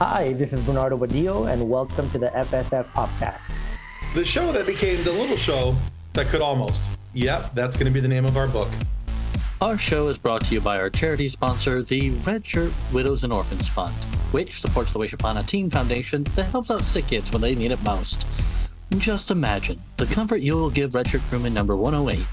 Hi, this is Bernardo Badillo, and welcome to the FSF Podcast. The show that became the little show that could almost. Yep, that's going to be the name of our book. Our show is brought to you by our charity sponsor, the Red Shirt Widows and Orphans Fund, which supports the Wishapana Teen Foundation that helps out sick kids when they need it most. Just imagine the comfort you will give Redshirt crewman number 108.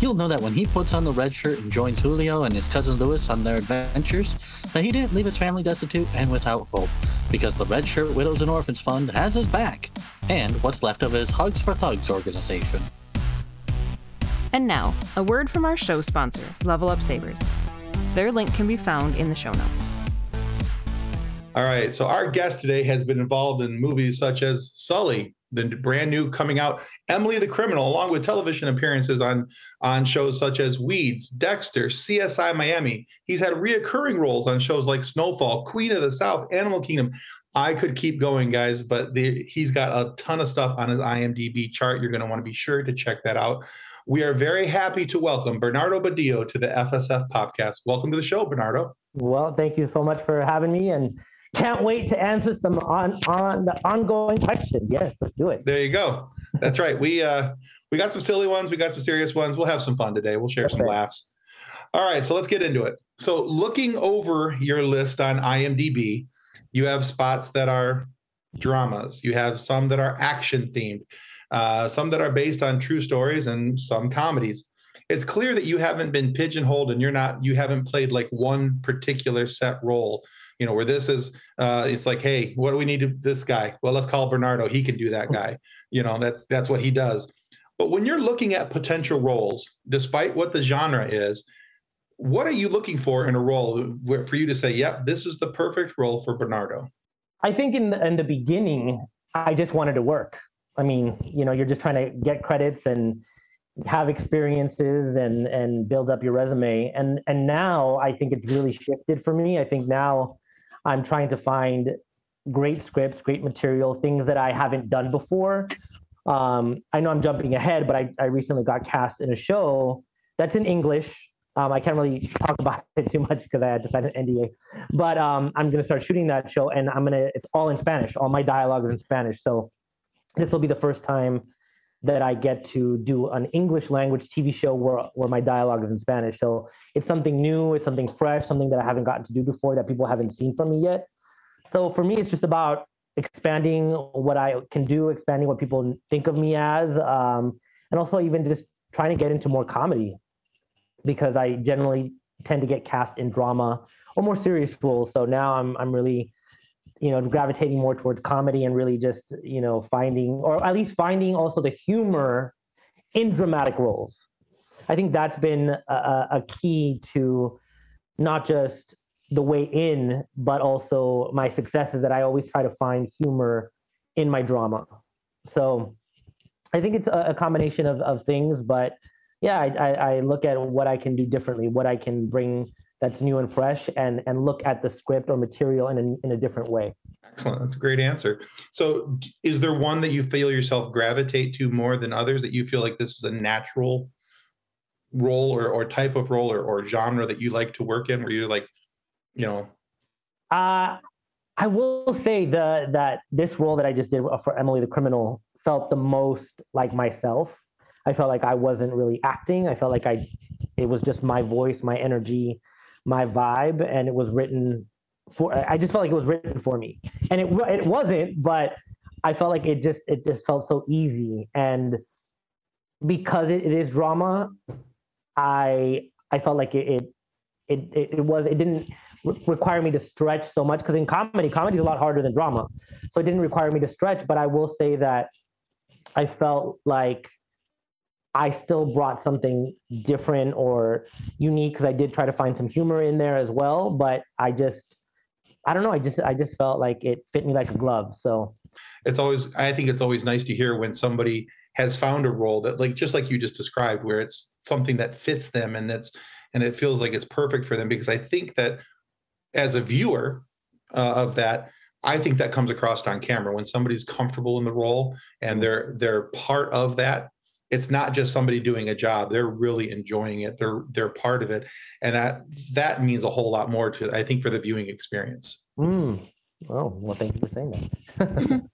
You'll know that when he puts on the red shirt and joins Julio and his cousin Luis on their adventures, that he didn't leave his family destitute and without hope, because the Red Shirt Widows and Orphans Fund has his back, and what's left of his Hugs for Thugs organization. And now, a word from our show sponsor, Level Up Sabers. Their link can be found in the show notes. All right, so our guest today has been involved in movies such as Sully, the brand new coming out Emily the Criminal, along with television appearances on on shows such as Weeds, Dexter, CSI Miami. He's had reoccurring roles on shows like Snowfall, Queen of the South, Animal Kingdom. I could keep going, guys, but the, he's got a ton of stuff on his IMDb chart. You're going to want to be sure to check that out. We are very happy to welcome Bernardo Badillo to the FSF podcast. Welcome to the show, Bernardo. Well, thank you so much for having me, and can't wait to answer some on on the ongoing questions. Yes, let's do it. There you go. That's right. We uh we got some silly ones, we got some serious ones. We'll have some fun today. We'll share some laughs. All right, so let's get into it. So, looking over your list on IMDb, you have spots that are dramas. You have some that are action themed, uh, some that are based on true stories, and some comedies. It's clear that you haven't been pigeonholed, and you're not. You haven't played like one particular set role you know, where this is, uh, it's like, hey, what do we need to this guy? Well, let's call Bernardo. He can do that guy. You know, that's that's what he does. But when you're looking at potential roles, despite what the genre is, what are you looking for in a role for you to say, yep, this is the perfect role for Bernardo? I think in the, in the beginning, I just wanted to work. I mean, you know, you're just trying to get credits and have experiences and and build up your resume. And and now I think it's really shifted for me. I think now I'm trying to find great scripts, great material, things that I haven't done before. Um, I know I'm jumping ahead, but I, I recently got cast in a show that's in English. Um, I can't really talk about it too much because I had to sign an NDA. But um, I'm going to start shooting that show, and I'm gonna. It's all in Spanish. All my dialogue is in Spanish. So this will be the first time that I get to do an English language TV show where where my dialogue is in Spanish. So it's something new, it's something fresh, something that I haven't gotten to do before that people haven't seen from me yet. So for me, it's just about expanding what I can do, expanding what people think of me as, um, and also even just trying to get into more comedy because I generally tend to get cast in drama or more serious roles. So now I'm I'm really you know gravitating more towards comedy and really just you know finding or at least finding also the humor in dramatic roles i think that's been a, a key to not just the way in but also my success is that i always try to find humor in my drama. So i think it's a, a combination of, of things but yeah I, I, I look at what i can do differently what i can bring that's new and fresh and and look at the script or material in a, in a different way. Excellent. That's a great answer. So is there one that you feel yourself gravitate to more than others that you feel like this is a natural role or, or type of role or, or genre that you like to work in where you're like you know? Uh i will say the that this role that i just did for emily the criminal felt the most like myself. I felt like i wasn't really acting. I felt like i it was just my voice my energy my vibe and it was written for I just felt like it was written for me. And it it wasn't, but I felt like it just it just felt so easy. And because it, it is drama, I I felt like it it it, it was it didn't require me to stretch so much because in comedy comedy is a lot harder than drama. So it didn't require me to stretch, but I will say that I felt like I still brought something different or unique because I did try to find some humor in there as well. But I just, I don't know. I just, I just felt like it fit me like a glove. So it's always, I think it's always nice to hear when somebody has found a role that, like, just like you just described, where it's something that fits them and that's, and it feels like it's perfect for them. Because I think that as a viewer uh, of that, I think that comes across on camera. When somebody's comfortable in the role and they're they're part of that it's not just somebody doing a job. They're really enjoying it. They're they're part of it. And that that means a whole lot more to i think for the viewing experience. Mm, Oh, well, thank you for saying that.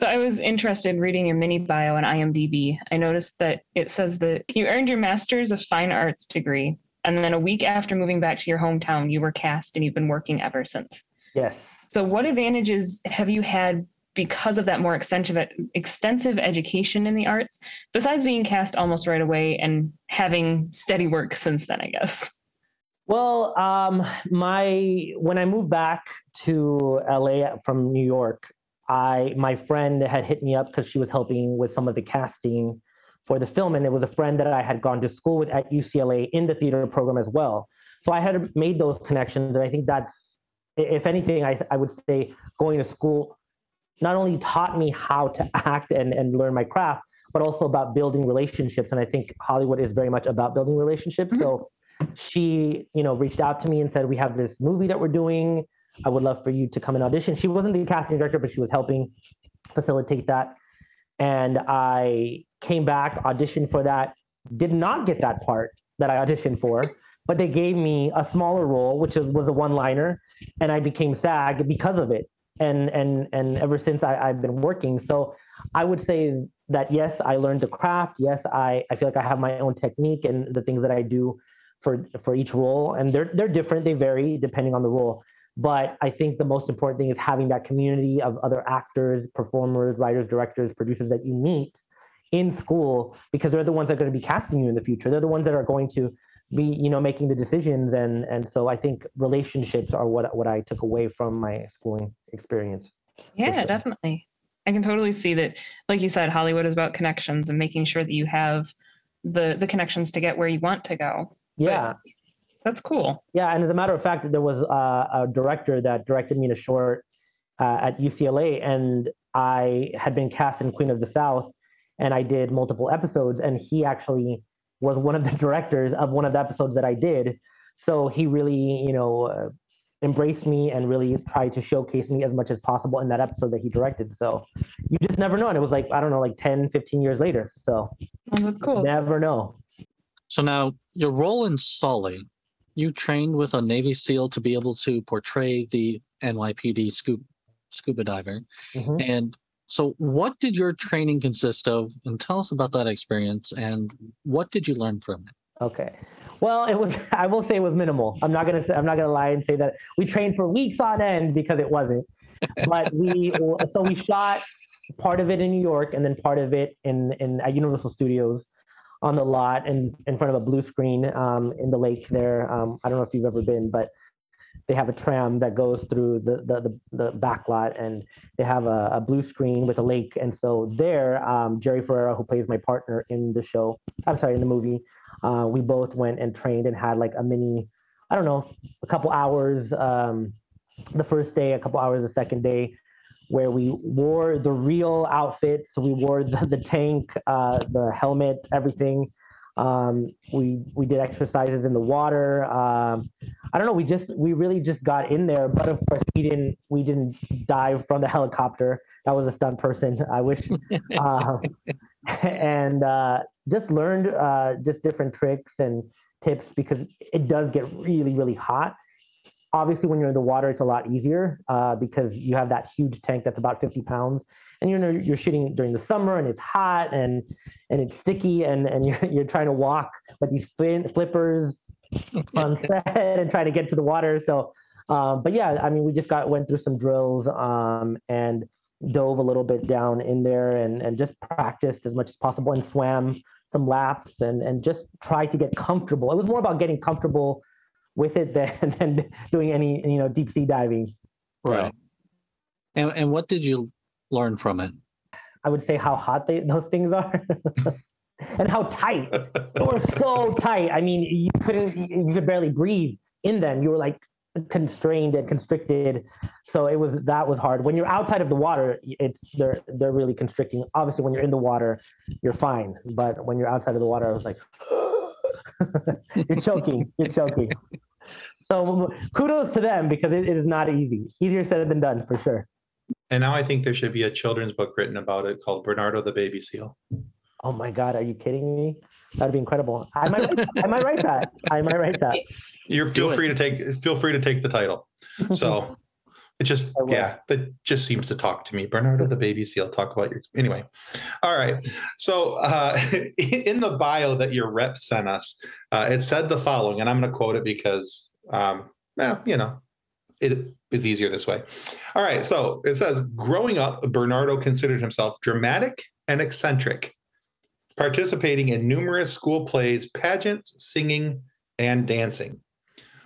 So I was interested reading your mini bio on IMDb. I noticed that it says that you earned your master's of fine arts degree, and then a week after moving back to your hometown, you were cast and you've been working ever since. yes. So what advantages have you had because of that more extensive extensive education in the arts, besides being cast almost right away and having steady work since then, I guess? Well, um, my when I moved back to LA from New York, I my friend had hit me up because she was helping with some of the casting for the film, and it was a friend that I had gone to school with at UCLA in the theater program as well. So I had made those connections, and I think that's, if anything, I I would say going to school not only taught me how to act and and learn my craft, but also about building relationships. And I think Hollywood is very much about building relationships. Mm-hmm. So she, you know, reached out to me and said, "We have this movie that we're doing. I would love for you to come and audition." She wasn't the casting director, but she was helping facilitate that. And I came back, auditioned for that. Did not get that part that I auditioned for, but they gave me a smaller role, which was a one-liner, and I became SAG because of it. And and and ever since I, I've been working. So I would say that yes, I learned the craft. Yes, I, I feel like I have my own technique and the things that I do for for each role, and they're they're different. They vary depending on the role. But I think the most important thing is having that community of other actors, performers, writers, directors, producers that you meet in school because they're the ones that are going to be casting you in the future. They're the ones that are going to be, you know, making the decisions. And and so I think relationships are what what I took away from my schooling experience. Yeah, sure. definitely. I can totally see that. Like you said, Hollywood is about connections and making sure that you have the the connections to get where you want to go. Yeah. But that's cool. Yeah, and as a matter of fact, there was uh, a director that directed me in a short uh, at UCLA, and I had been cast in Queen of the South, and I did multiple episodes, and he actually was one of the directors of one of the episodes that I did. So he really, you know, uh, embraced me and really tried to showcase me as much as possible in that episode that he directed. So you just never know. And it was like, I don't know, like 10, 15 years later. So oh, that's cool. Never know. So now your role in Sully, you trained with a Navy SEAL to be able to portray the NYPD scuba, scuba diver. Mm-hmm. And so, what did your training consist of? And tell us about that experience and what did you learn from it? Okay. Well, it was. I will say it was minimal. I'm not gonna. Say, I'm not gonna lie and say that we trained for weeks on end because it wasn't. But we. so we shot part of it in New York and then part of it in in at Universal Studios on the lot and in front of a blue screen um, in the lake there. Um, I don't know if you've ever been, but they have a tram that goes through the the, the, the back lot and they have a, a, blue screen with a lake. And so there, um, Jerry Ferrara, who plays my partner in the show, I'm sorry, in the movie, uh, we both went and trained and had like a mini, I don't know, a couple hours um, the first day, a couple hours the second day where we wore the real outfits. We wore the, the tank, uh, the helmet, everything. Um, we we did exercises in the water. Um, I don't know. We just we really just got in there, but of course we didn't we didn't dive from the helicopter. That was a stunt person. I wish. uh, and uh, just learned uh, just different tricks and tips because it does get really really hot Obviously, when you're in the water, it's a lot easier uh, because you have that huge tank that's about 50 pounds, and you know you're shooting during the summer and it's hot and and it's sticky and and you're you're trying to walk with these flippers on set and trying to get to the water. So, um, but yeah, I mean, we just got went through some drills um, and dove a little bit down in there and and just practiced as much as possible and swam some laps and and just tried to get comfortable. It was more about getting comfortable with it than, than doing any you know deep sea diving. Right. And and what did you learn from it? I would say how hot they, those things are. and how tight. they were so tight. I mean, you couldn't you could barely breathe in them. You were like constrained and constricted. So it was that was hard. When you're outside of the water, it's they're they're really constricting. Obviously, when you're in the water, you're fine. But when you're outside of the water, I was like, you're choking. You're choking. So kudos to them because it, it is not easy. Easier said than done for sure. And now I think there should be a children's book written about it called Bernardo the Baby Seal. Oh my God, are you kidding me? That'd be incredible. I might, write, I might write that. I might write that. You're feel free to take feel free to take the title. So It just, yeah, that just seems to talk to me. Bernardo the baby seal, talk about your, anyway. All right. So uh, in the bio that your rep sent us, uh, it said the following, and I'm going to quote it because, um, well, you know, it is easier this way. All right. So it says, growing up, Bernardo considered himself dramatic and eccentric, participating in numerous school plays, pageants, singing, and dancing.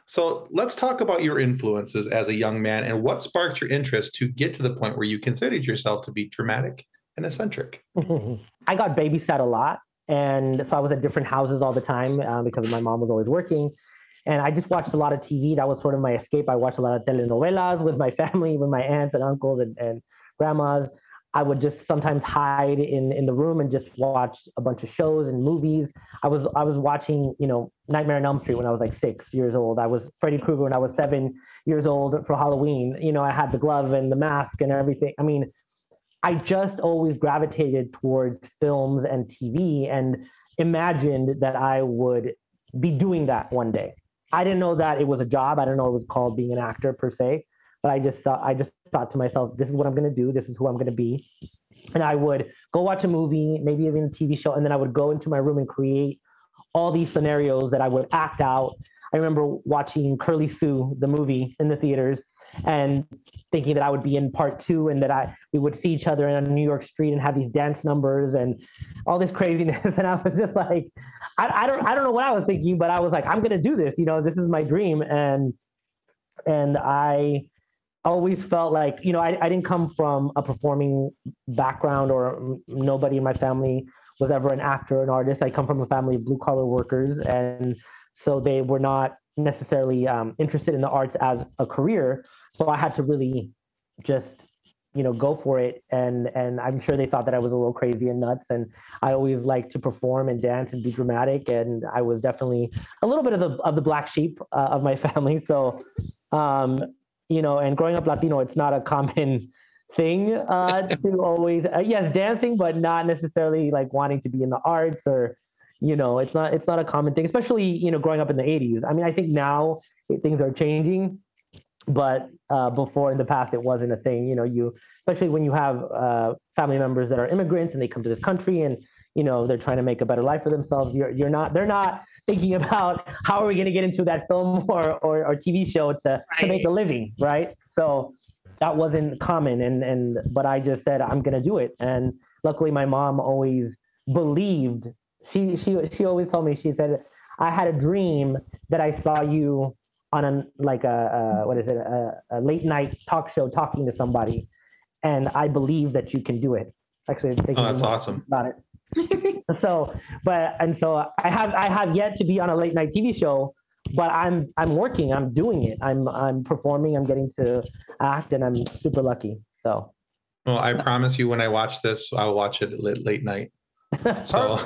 So let's talk about your influences as a young man and what sparked your interest to get to the point where you considered yourself to be dramatic and eccentric. I got babysat a lot. And so I was at different houses all the time uh, because my mom was always working. And I just watched a lot of TV. That was sort of my escape. I watched a lot of telenovelas with my family, with my aunts and uncles and, and grandmas. I would just sometimes hide in, in the room and just watch a bunch of shows and movies. I was I was watching, you know, Nightmare on Elm Street when I was like six years old. I was Freddy Krueger when I was seven years old for Halloween. You know, I had the glove and the mask and everything. I mean, I just always gravitated towards films and TV and imagined that I would be doing that one day. I didn't know that it was a job. I didn't know it was called being an actor per se. But I just thought I just thought to myself, this is what I'm gonna do. This is who I'm gonna be. And I would go watch a movie, maybe even a TV show, and then I would go into my room and create all these scenarios that I would act out. I remember watching Curly Sue, the movie, in the theaters, and thinking that I would be in part two and that I we would see each other on New York Street and have these dance numbers and all this craziness. And I was just like, I, I don't I don't know what I was thinking, but I was like, I'm gonna do this. You know, this is my dream. And and I always felt like you know I, I didn't come from a performing background or nobody in my family was ever an actor or an artist. I come from a family of blue collar workers. And so they were not necessarily um, interested in the arts as a career. So i had to really just you know go for it. And and i'm sure they thought that i was a little crazy and nuts. And i always liked to perform and dance and be dramatic. And i was definitely a little bit of the of the black sheep uh, of my family. So um, you know, and growing up Latino, it's not a common thing uh, to always uh, yes dancing, but not necessarily like wanting to be in the arts or you know, it's not it's not a common thing, especially you know growing up in the '80s. I mean, I think now things are changing, but uh, before in the past it wasn't a thing. You know, you especially when you have uh, family members that are immigrants and they come to this country and you know they're trying to make a better life for themselves. You're you're not they're not thinking about how are we going to get into that film or, or, or TV show to, right. to make a living, right? So that wasn't common. And, and, but I just said, I'm going to do it. And luckily my mom always believed, she, she, she always told me, she said, I had a dream that I saw you on a, like a, a what is it, a, a late night talk show talking to somebody. And I believe that you can do it. Actually, oh, that's awesome. About it. so, but and so I have I have yet to be on a late night TV show, but I'm I'm working. I'm doing it. I'm I'm performing. I'm getting to act, and I'm super lucky. So. Well, I promise you, when I watch this, I'll watch it late, late night. So.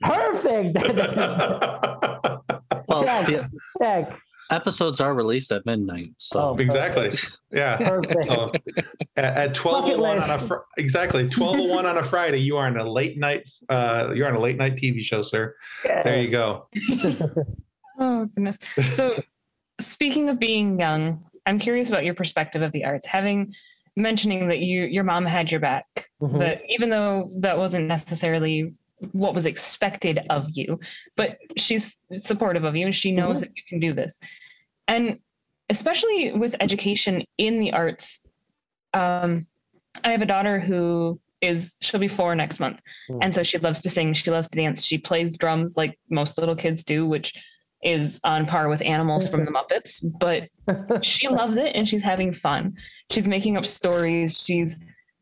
Perfect. well, check, check episodes are released at midnight. So oh, exactly, yeah. So at, at twelve oh one on a fr- exactly twelve oh one on a Friday, you are on a late night. Uh, you're on a late night TV show, sir. Yeah. There you go. oh goodness. So speaking of being young, I'm curious about your perspective of the arts. Having mentioning that you your mom had your back, mm-hmm. that even though that wasn't necessarily what was expected of you but she's supportive of you and she knows mm-hmm. that you can do this and especially with education in the arts um, i have a daughter who is she'll be four next month mm. and so she loves to sing she loves to dance she plays drums like most little kids do which is on par with animal from the muppets but she loves it and she's having fun she's making up stories she's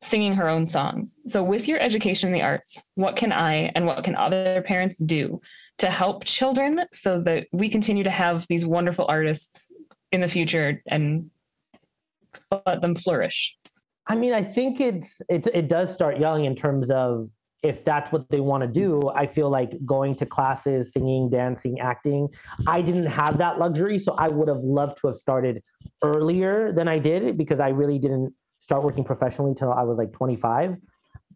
singing her own songs. So, with your education in the arts, what can I and what can other parents do to help children so that we continue to have these wonderful artists in the future and let them flourish? I mean, I think it's it, it does start young in terms of if that's what they want to do. I feel like going to classes, singing, dancing, acting. I didn't have that luxury, so I would have loved to have started earlier than I did because I really didn't start working professionally until I was like 25.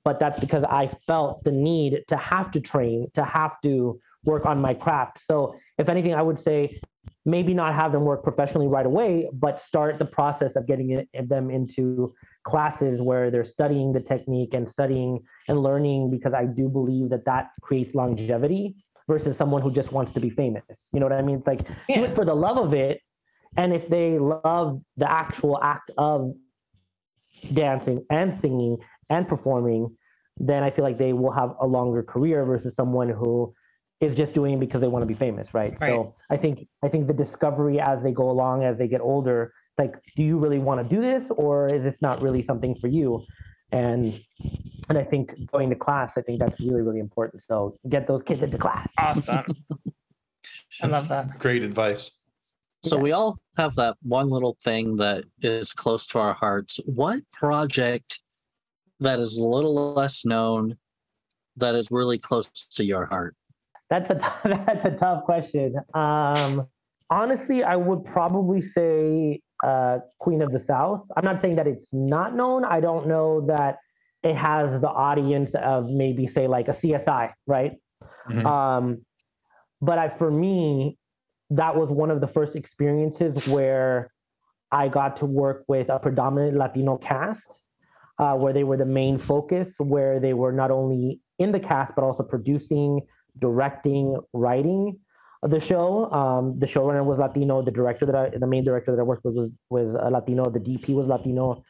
But that's because I felt the need to have to train, to have to work on my craft. So, if anything, I would say maybe not have them work professionally right away, but start the process of getting it, them into classes where they're studying the technique and studying and learning because I do believe that that creates longevity versus someone who just wants to be famous. You know what I mean? It's like yeah. do it for the love of it. And if they love the actual act of dancing and singing and performing, then I feel like they will have a longer career versus someone who is just doing it because they want to be famous, right? right? So I think I think the discovery as they go along, as they get older, like, do you really want to do this, or is this not really something for you? And and I think going to class, I think that's really really important. So get those kids into class. Awesome. I love that. Great advice. So yeah. we all have that one little thing that is close to our hearts. What project that is a little less known that is really close to your heart? That's a that's a tough question. Um, honestly, I would probably say uh, Queen of the South. I'm not saying that it's not known. I don't know that it has the audience of maybe say like a CSI, right? Mm-hmm. Um, but I, for me, that was one of the first experiences where I got to work with a predominant Latino cast, uh, where they were the main focus, where they were not only in the cast but also producing, directing, writing the show. Um, the showrunner was Latino. The director that I, the main director that I worked with was was uh, Latino. The DP was Latino.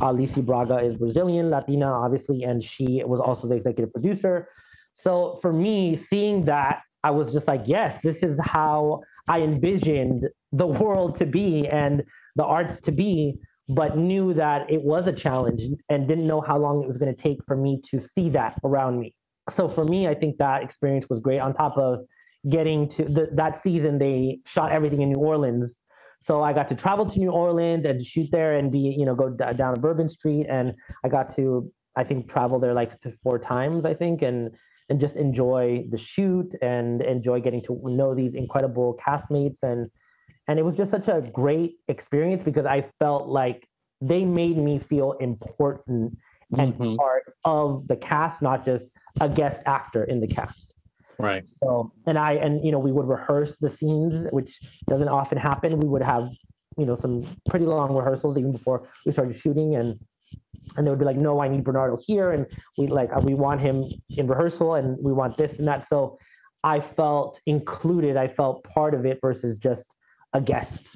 Alicia Braga is Brazilian, Latina, obviously, and she was also the executive producer. So for me, seeing that, I was just like, yes, this is how I envisioned the world to be and the arts to be, but knew that it was a challenge and didn't know how long it was going to take for me to see that around me so for me, I think that experience was great. On top of getting to the, that season, they shot everything in New Orleans. So I got to travel to New Orleans and shoot there and be, you know, go d- down Bourbon Street. And I got to, I think, travel there like four times, I think, and and just enjoy the shoot and enjoy getting to know these incredible castmates and and it was just such a great experience because I felt like they made me feel important and mm-hmm. part of the cast, not just a guest actor in the cast. Right. So, and I, and, you know, we would rehearse the scenes, which doesn't often happen. We would have, you know, some pretty long rehearsals even before we started shooting. And, and they would be like, no, I need Bernardo here. And we like, we want him in rehearsal and we want this and that. So I felt included. I felt part of it versus just a guest.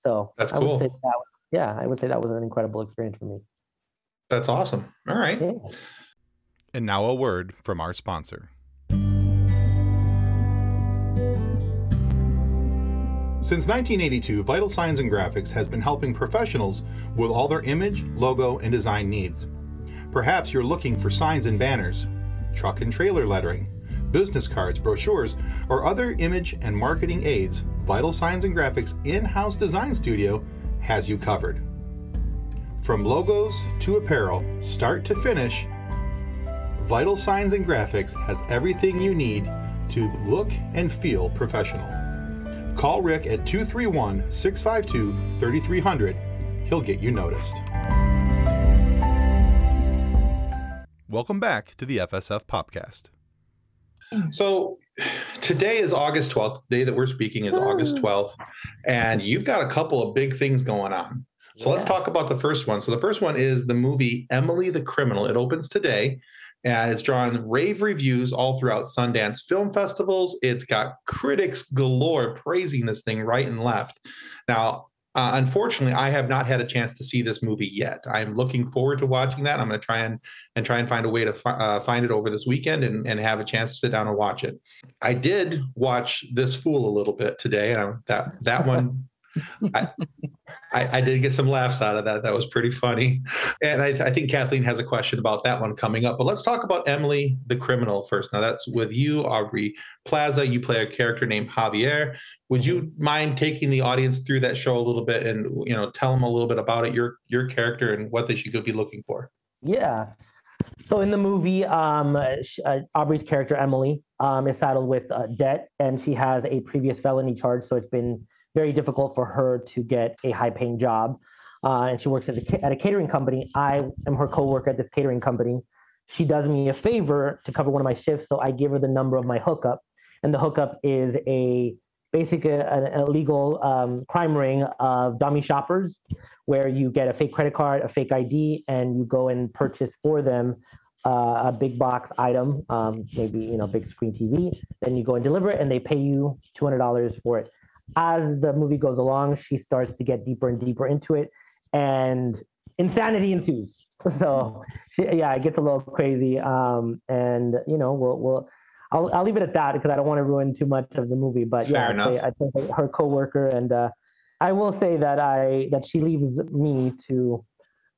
So that's cool. That was, yeah, I would say that was an incredible experience for me. That's awesome. All right. Yeah. And now a word from our sponsor. Since 1982, Vital Signs and Graphics has been helping professionals with all their image, logo, and design needs. Perhaps you're looking for signs and banners, truck and trailer lettering, business cards, brochures, or other image and marketing aids. Vital Signs and Graphics in house design studio has you covered. From logos to apparel, start to finish, Vital Signs and Graphics has everything you need to look and feel professional. Call Rick at 231 652 3300. He'll get you noticed. Welcome back to the FSF podcast. So today is August 12th. The day that we're speaking is August 12th. And you've got a couple of big things going on. So yeah. let's talk about the first one. So the first one is the movie Emily the Criminal. It opens today and it's drawn rave reviews all throughout Sundance film festivals. It's got critics galore praising this thing right and left. Now, uh, unfortunately, I have not had a chance to see this movie yet. I'm looking forward to watching that. I'm going to try and and try and find a way to fi- uh, find it over this weekend and, and have a chance to sit down and watch it. I did watch this fool a little bit today, and that that one I, I, I, did get some laughs out of that. That was pretty funny. And I, I, think Kathleen has a question about that one coming up. But let's talk about Emily the Criminal first. Now, that's with you, Aubrey Plaza. You play a character named Javier. Would you mind taking the audience through that show a little bit and you know tell them a little bit about it, your your character, and what they should be looking for? Yeah. So in the movie, um, uh, Aubrey's character Emily um, is saddled with uh, debt, and she has a previous felony charge. So it's been very difficult for her to get a high paying job. Uh, and she works at a, at a catering company. I am her coworker at this catering company. She does me a favor to cover one of my shifts, so I give her the number of my hookup, and the hookup is a basically an illegal um, crime ring of dummy shoppers, where you get a fake credit card, a fake ID, and you go and purchase for them uh, a big box item, um, maybe you know big screen TV. Then you go and deliver it, and they pay you two hundred dollars for it. As the movie goes along, she starts to get deeper and deeper into it, and insanity ensues. So she, yeah, it gets a little crazy, um, and you know we'll we'll. I'll, I'll leave it at that because I don't want to ruin too much of the movie. But Fair yeah, I'd say- I think her coworker and uh, I will say that I that she leaves me to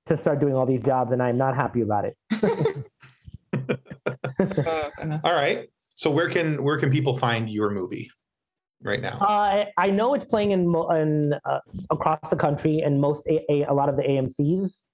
to start doing all these jobs, and I'm not happy about it. Oh. All right. So where can where can people find your movie right now? Uh, I know it's playing in, in uh, across the country and most a, a, a lot of the AMC's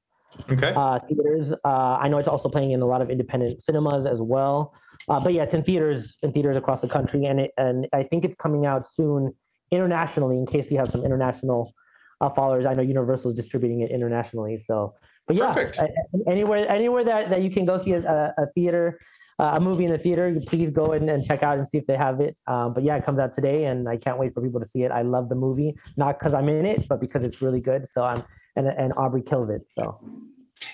Okay. uh, theaters. Uh, I know it's also playing in a lot of independent cinemas as well. Uh, but yeah, it's in theaters in theaters across the country, and it, and I think it's coming out soon internationally. In case you have some international uh, followers, I know Universal is distributing it internationally. So, but yeah, Perfect. anywhere anywhere that, that you can go see a, a theater. Uh, a movie in the theater, please go in and check out and see if they have it. Um, but yeah, it comes out today, and I can't wait for people to see it. I love the movie, not because I'm in it, but because it's really good. So I'm and and Aubrey kills it. So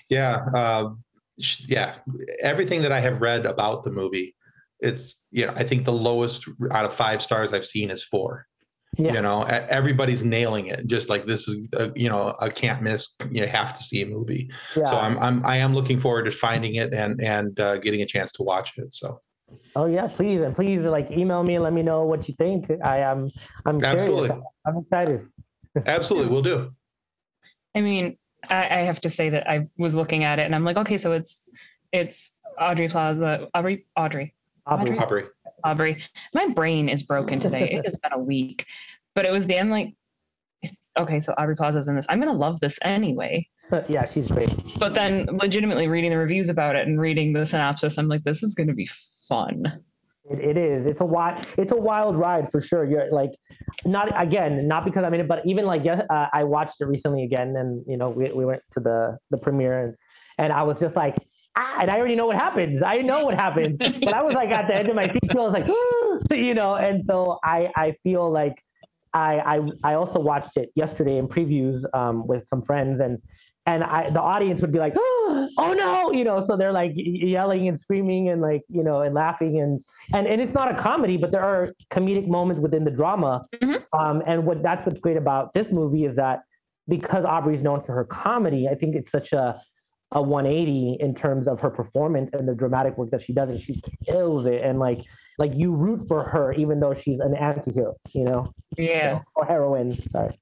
Yeah. Uh, yeah. Everything that I have read about the movie, it's, you know, I think the lowest out of five stars I've seen is four. Yeah. You know, everybody's nailing it. Just like this is, a, you know, a can't miss. You have to see a movie. yeah, So I'm, I'm, I am looking forward to finding it and and uh, getting a chance to watch it. So Oh yeah, please and please like email me and let me know what you think. I am I'm curious. Absolutely. I'm excited. absolutely, we'll do. I mean, I, I have to say that I was looking at it and I'm like, okay, so it's it's Audrey Plaza, Aubrey, Audrey, Aubrey. Audrey? Aubrey. Aubrey. My brain is broken today. it has been a week, but it was the I'm like, okay, so Aubrey Plaza's in this. I'm gonna love this anyway. But yeah, she's great. But then, legitimately reading the reviews about it and reading the synopsis, I'm like, this is gonna be fun. It, it is. It's a wild. It's a wild ride for sure. You're like, not again, not because I'm in it, but even like yes, uh, I watched it recently again, and you know we, we went to the the premiere, and and I was just like. Ah, and I already know what happens. I know what happens, but I was like at the end of my feature, I was like, you know, and so I I feel like I I I also watched it yesterday in previews um, with some friends, and and I the audience would be like, oh no, you know, so they're like yelling and screaming and like you know and laughing and and and it's not a comedy, but there are comedic moments within the drama. Mhm. Um, and what that's what's great about this movie is that because Aubrey's known for her comedy, I think it's such a a 180 in terms of her performance and the dramatic work that she does, and she kills it. And like like you root for her even though she's an anti-hero, you know, Yeah, or heroine. Sorry.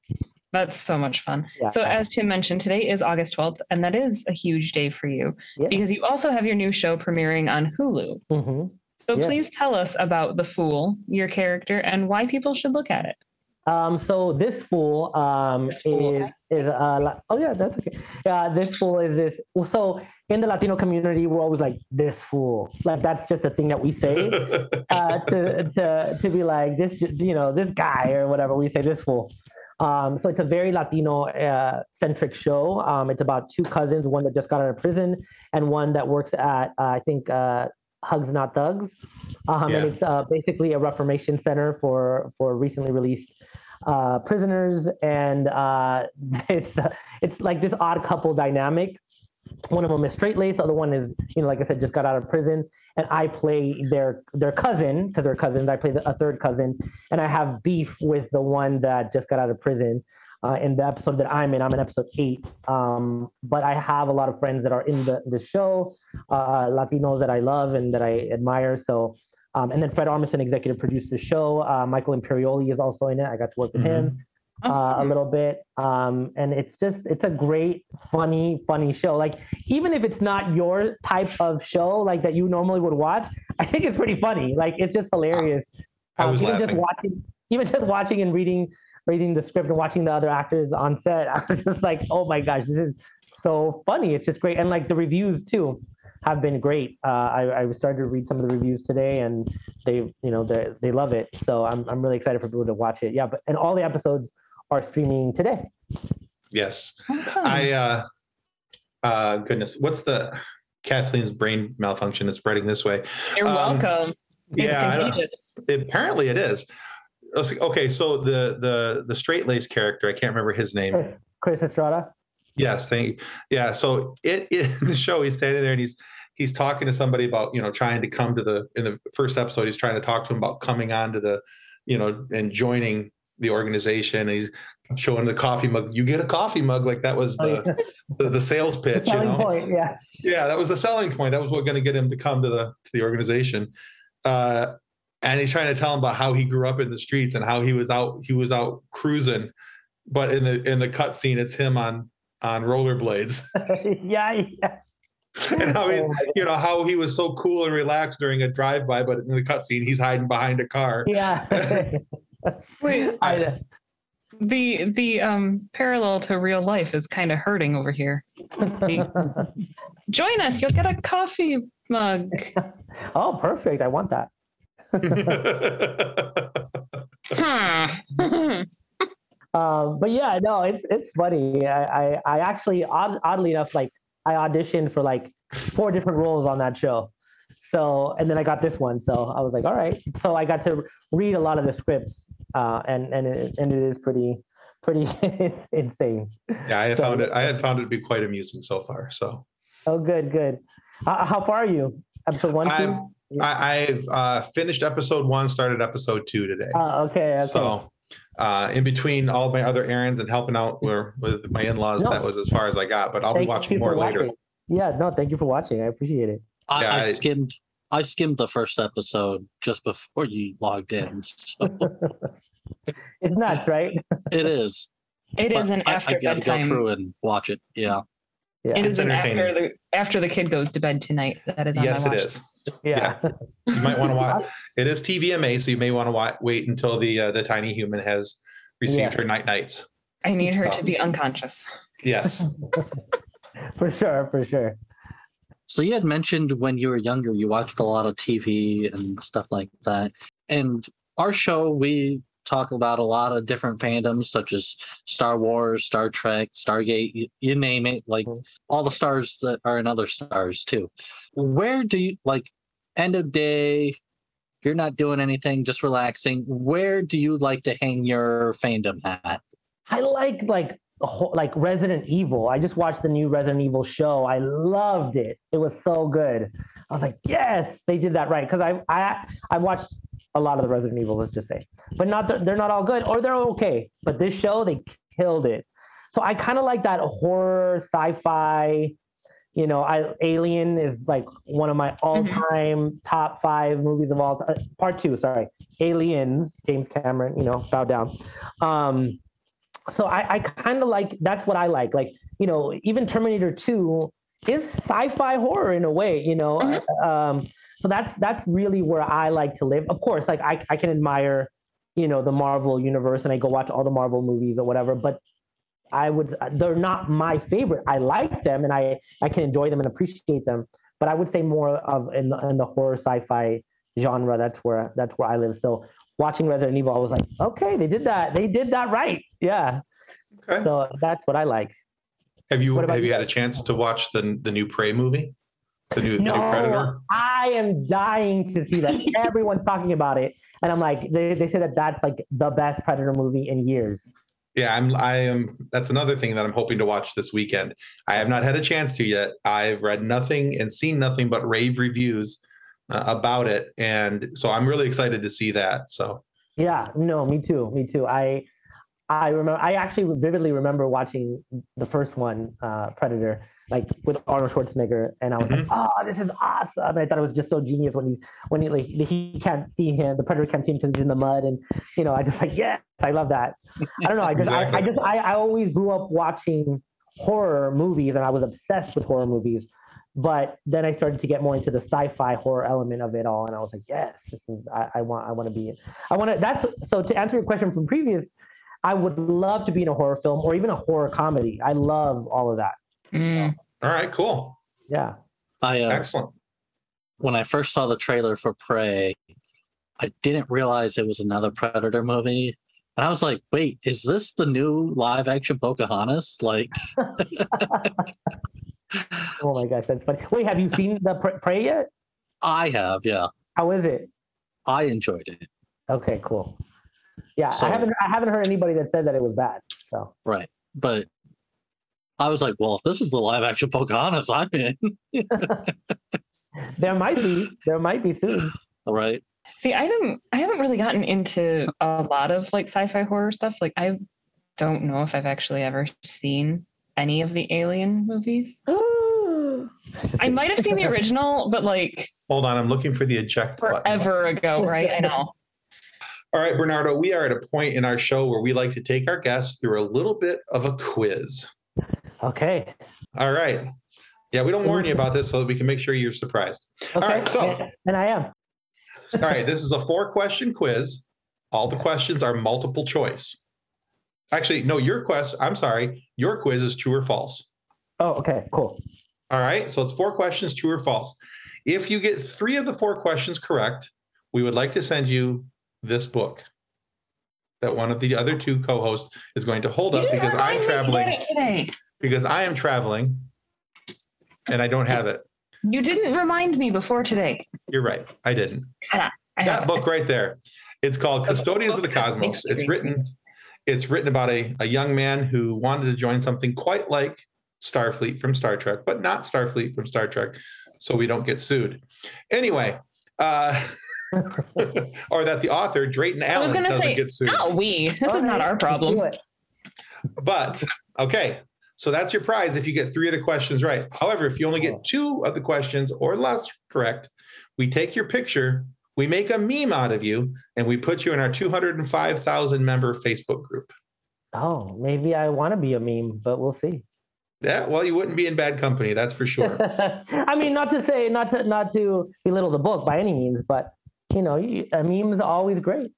that's so much fun. Yeah. So, as Tim mentioned, today is August 12th, and that is a huge day for you Yeah. because you also have your new show premiering on Hulu. hmm So, Yeah. please tell us about The Fool, your character, and why people should look at it. Um, so this fool um, This fool, is is uh, oh yeah that's okay. Yeah, this fool is this. So in the Latino community, we're always like this fool. Like that's just a thing that we say uh, to to to be like this. You know, this guy or whatever. We say this fool. Um, so it's a very Latino uh, centric show. Um, it's about two cousins, one that just got out of prison and one that works at uh, I think uh, Hugs Not Thugs. Um, Yeah. And it's uh, basically a reformation center for for recently released uh, prisoners, and uh, it's uh, it's like this odd couple dynamic. One of them is straight laced, the other one is you know like I said just got out of prison, and I play their their cousin because they're cousins. I play the, a third cousin, and I have beef with the one that just got out of prison. Uh, in the episode that I'm in, I'm in episode eight. Um, but I have a lot of friends that are in the the show, uh, Latinos that I love and that I admire. So, um, and then Fred Armisen executive produced the show. Uh, Michael Imperioli is also in it. I got to work with him uh, a little bit. Um, and it's just, it's a great, funny, funny show. Like, even if it's not your type of show, like that you normally would watch, I think it's pretty funny. Like, it's just hilarious. I was even just watching, even just watching and reading, reading the script and watching the other actors on set, I was just like, oh my gosh, this is so funny. It's just great. And like the reviews too have been great. Uh, I, I started to read some of the reviews today and they, you know, they, they love it. So I'm, I'm really excited for people to watch it. Yeah. But, and all the episodes are streaming today. yes. Awesome. I uh uh goodness, what's the Kathleen's brain malfunction is spreading this way. You're um, welcome. Yeah, I. Apparently it is. okay, so the the the straight lace character, I can't remember his name. Chris Estrada. Yes, thank you. Yeah, so it, it in the show he's standing there and he's he's talking to somebody about you know trying to come to the in the first episode he's trying to talk to him about coming on to the you know and joining the organization. And he's showing the coffee mug. You get a coffee mug like that was the oh, the, the, sales pitch. The you know? point, yeah, yeah, that was the selling point. That was what going to get him to come to the to the organization. Uh, and he's trying to tell him about how he grew up in the streets and how he was out he was out cruising. But in the in the cut scene, it's him on on rollerblades. yeah, yeah. and how he's, oh you know, how he was so cool and relaxed during a drive-by, but in the cutscene, he's hiding behind a car. Yeah. Wait, I, the the um parallel to real life is kind of hurting over here. Join us. You'll get a coffee mug. oh, perfect. I want that. um, but yeah, no, it's it's funny. I I, I actually odd, oddly enough, like I auditioned for like four different roles on that show. So and then I got this one. So I was like, all right. So I got to read a lot of the scripts uh, and and it, and it is pretty pretty insane. Yeah, I so, found it. I had found it to be quite amusing so far. So. Oh, good, good. Uh, how far are you? Episode one, two. I, have uh, finished episode one, started episode two today. Uh, okay, okay. So, uh, in between all my other errands and helping out with my in-laws, no. that was as far as I got. But I'll thank be watching more later. Watching. Yeah, no, thank you for watching. I appreciate it. I, yeah, I skimmed. I skimmed the first episode just before you logged in. So. it's nuts, right? it is. It but is an after I, I gotta bedtime. go through and watch it. Yeah. Yeah. It is an after the after the kid goes to bed tonight. That is on yes, it is. Yeah. yeah. you might want to watch. It is TVMA, so you may want to wait until the uh, the tiny human has received yeah. her night nights. I need her to be unconscious. Yes. for sure, for sure. So you had mentioned when you were younger, you watched a lot of TV and stuff like that. And our show, we talk about a lot of different fandoms such as Star Wars, Star Trek, Stargate, you, you, name it, like mm-hmm. all the stars that are in other stars too. Where do you like end of day? You're not doing anything, just relaxing. Where do you like to hang your fandom hat? I like like like Resident Evil. I just watched the new Resident Evil show. I loved it. It was so good. I was like, yes, they did that right. Because I I I watched a lot of the Resident Evil, let's just say, but not the, they're not all good or they're okay. But this show, they killed it. So I kind of like that horror, sci-fi. You know, I Alien is like one of my mm-hmm. all-time mm-hmm. top five movies of all time. Part two, sorry, Aliens, James Cameron. You know, bow down. Um, so I, I kind of like that's what I like. Like you know, even Terminator Two is sci-fi horror in a way. You know, mm-hmm. um, so that's that's really where I like to live. Of course, like I, I can admire, you know, the Marvel universe and I go watch all the Marvel movies or whatever, but I would they're not my favorite. I like them and I I can enjoy them and appreciate them, but I would say more of in the, in the horror sci-fi genre. That's where that's where I live. So watching Resident Evil, I was like, okay, they did that. They did that right. Yeah. Okay. So that's what I like. Have you have you, you had a chance to watch the the new Prey movie? The new, no, the new Predator? I am dying to see that. Everyone's talking about it. And I'm like, they, they say that that's like the best Predator movie in years. Yeah, I'm. I am. That's another thing that I'm hoping to watch this weekend. I have not had a chance to yet. I've read nothing and seen nothing but rave reviews uh, about it, and so I'm really excited to see that. So. Yeah. No. Me too. Me too. I. I remember. I actually vividly remember watching the first one, uh, Predator, like with Arnold Schwarzenegger, and I was mm-hmm. like, "Oh, this is awesome!" And I thought it was just so genius when he's when he like he can't see him, the predator can't see him because he's in the mud, and you know, I just like, yes, I love that. I don't know, I just exactly. I, I, just I, I always grew up watching horror movies, and I was obsessed with horror movies. But then I started to get more into the sci-fi horror element of it all, and I was like, yes, this is I, I want I want to be I want to. That's so to answer your question from previous. I would love to be in a horror film or even a horror comedy. I love all of that. Mm. All right, cool. Yeah. I uh, excellent. When I first saw the trailer for Prey, I didn't realize it was another Predator movie. And I was like, wait, is this the new live action Pocahontas? Like Oh my gosh, that's funny. Wait, have you seen the Prey yet? I have, yeah. How is it? I enjoyed it. Okay, cool. Yeah, So- I haven't I haven't heard anybody that said that it was bad. So Right. But I was like, well, if this is the live action Pocahontas, I'm in. there might be there might be soon. All right. See, I didn't I haven't really gotten into a lot of like sci-fi horror stuff. Like I don't know if I've actually ever seen any of the alien movies. I might have seen the original, but like Hold on, I'm looking for the eject button. forever ago, right? I know. All right, Bernardo, we are at a point in our show where we like to take our guests through a little bit of a quiz. Okay. All right. Yeah, we don't warn you about this so that we can make sure you're surprised. Okay. right, so- and, and I am. All right, this is a four question quiz. All the questions are multiple choice. Actually, no, your quest, I'm sorry, your quiz is true or false. Oh, okay, cool. All right, so it's four questions, true or false. If you get three of the four questions correct, we would like to send you this book that one of the other two co-hosts is going to hold You up because I'm remind me to traveling get it today. Because I am traveling and I don't have it. You didn't remind me before today. You're right. I didn't. I That have book right there. It's called Custodians of the Cosmos. It's written it's written about a, a young man who wanted to join something quite like Starfleet from Star Trek, but not Starfleet from Star Trek, so we don't get sued. Anyway, uh, or that the author, Drayton I was Allen, gonna doesn't say, get sued. no, we. This All is not our problem. But okay, so that's your prize if you get three of the questions right. However, if you only get oh. two of the questions or less correct, we take your picture, we make a meme out of you, and we put you in our 205,000 member Facebook group. Oh, maybe I want to be a meme, but we'll see. Yeah, well, you wouldn't be in bad company, that's for sure. I mean, not to say, not to, not to belittle the book by any means, but you know, a meme's always great.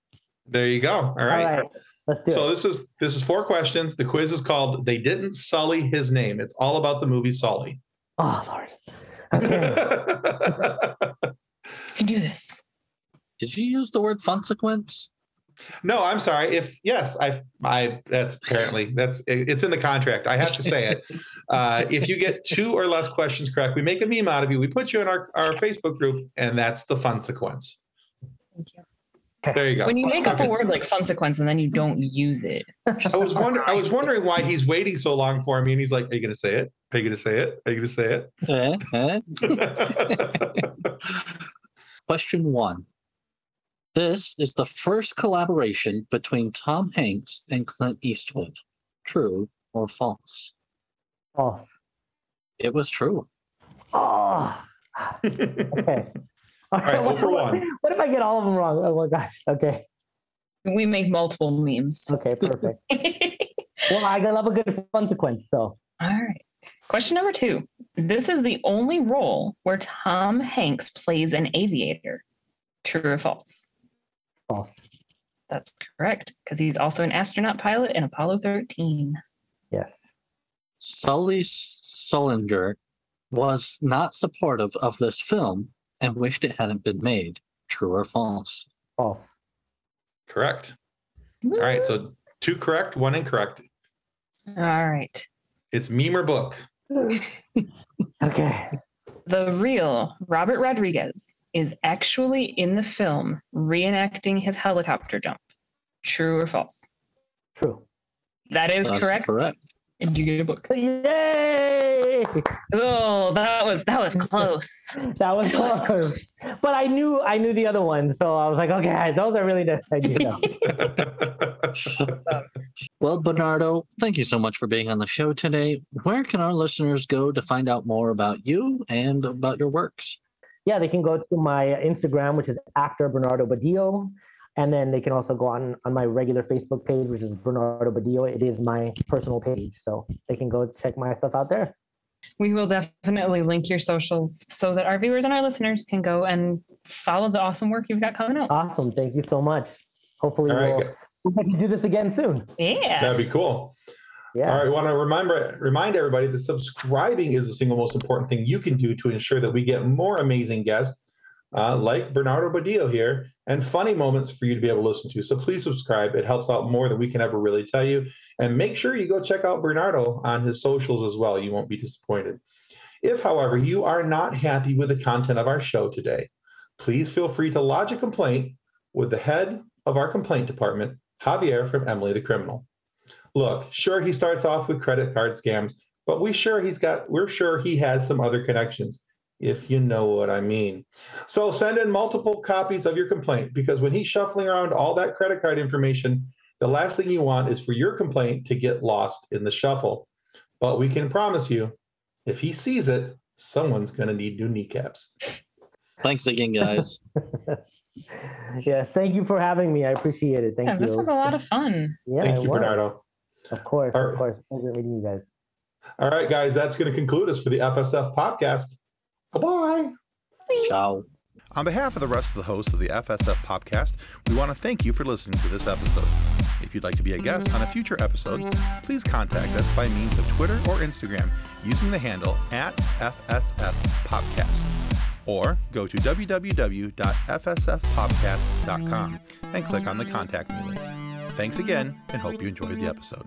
there you go. All All right. Right, let's do So it. this is this is four questions. The quiz is called "They Didn't Sully His Name." It's all about the movie Sully. Oh Lord. Okay. You can do this. Did you use the word consequence? No, I'm sorry. If yes, I, I that's apparently that's it's in the contract. I have to say it. Uh, if you get two or less questions correct, we make a meme out of you. We put you in our our Facebook group, and that's the fun sequence. Thank you. There you go. When you make up a word like consequence and then you don't use it. I was wondering. I was wondering why he's waiting so long for me, and he's like, "Are you going to say it? Are you going to say it? Are you going to say it?" Question one. This is the first collaboration between Tom Hanks and Clint Eastwood. True or false? False. It was true. Oh. Okay. All right, what, oh for what- one. What if I get all of them wrong? Oh my gosh. Okay. We make multiple memes. Okay. Perfect. well, I love a good consequence. So All right. Question number two. This is the only role where Tom Hanks plays an aviator. True or false? false. That's correct, because he's also an astronaut pilot in Apollo 13. Yes. Sully Sullenberger was not supportive of this film and wished it hadn't been made. True or false? False. correct. All right. So two correct, one incorrect. All right. It's meme or book. Okay. The real Robert Rodriguez is actually in the film reenacting his helicopter jump. True or false? True. That is That's correct. correct. And you get a book. Yay! Oh, that was that was close. That was That was close. close. But I knew I knew the other one, so I was like, okay, those are really the I do know. Well, Bernardo, thank you so much for being on the show today. Where can our listeners go to find out more about you and about your works? yeah, they can go to my Instagram, which is actor Bernardo Badillo. And then they can also go on on my regular Facebook page, which is Bernardo Badillo. It is my personal page. So they can go check my stuff out there. We will definitely link your socials so that our viewers and our listeners can go and follow the awesome work you've got coming out. Awesome. Thank you so much. Hopefully All right. we'll, we'll do this again soon. Yeah. That'd be cool. Yeah. All right. I want to remember remind everybody that subscribing is the single most important thing you can do to ensure that we get more amazing guests uh, like Bernardo Badillo here and funny moments for you to be able to listen to. So please subscribe. It helps out more than we can ever really tell you. And make sure you go check out Bernardo on his socials as well. You won't be disappointed. If, however, you are not happy with the content of our show today, please feel free to lodge a complaint with the head of our complaint department, Javier from Emily the Criminal. Look, sure he starts off with credit card scams, but we sure he's got we're sure he has some other connections, if you know what I mean. So send in multiple copies of your complaint because when he's shuffling around all that credit card information, the last thing you want is for your complaint to get lost in the shuffle. But we can promise you, if he sees it, someone's going to need new kneecaps. Thanks again, guys. yes, thank you for having me. I appreciate it. Thank yeah, you. this was a lot of fun. Yeah, Thank you, was. Bernardo. Of course, All of course. Pleasure meeting you guys. All right, guys, that's going to conclude us for the FSF podcast. Bye-bye. Ciao. On behalf of the rest of the hosts of the FSF podcast, we want to thank you for listening to this episode. If you'd like to be a guest on a future episode, please contact us by means of Twitter or Instagram using the handle at FSF Podcast. Or go to www.fsfpodcast.com and click on the Contact Me link. Thanks again and hope you enjoyed the episode.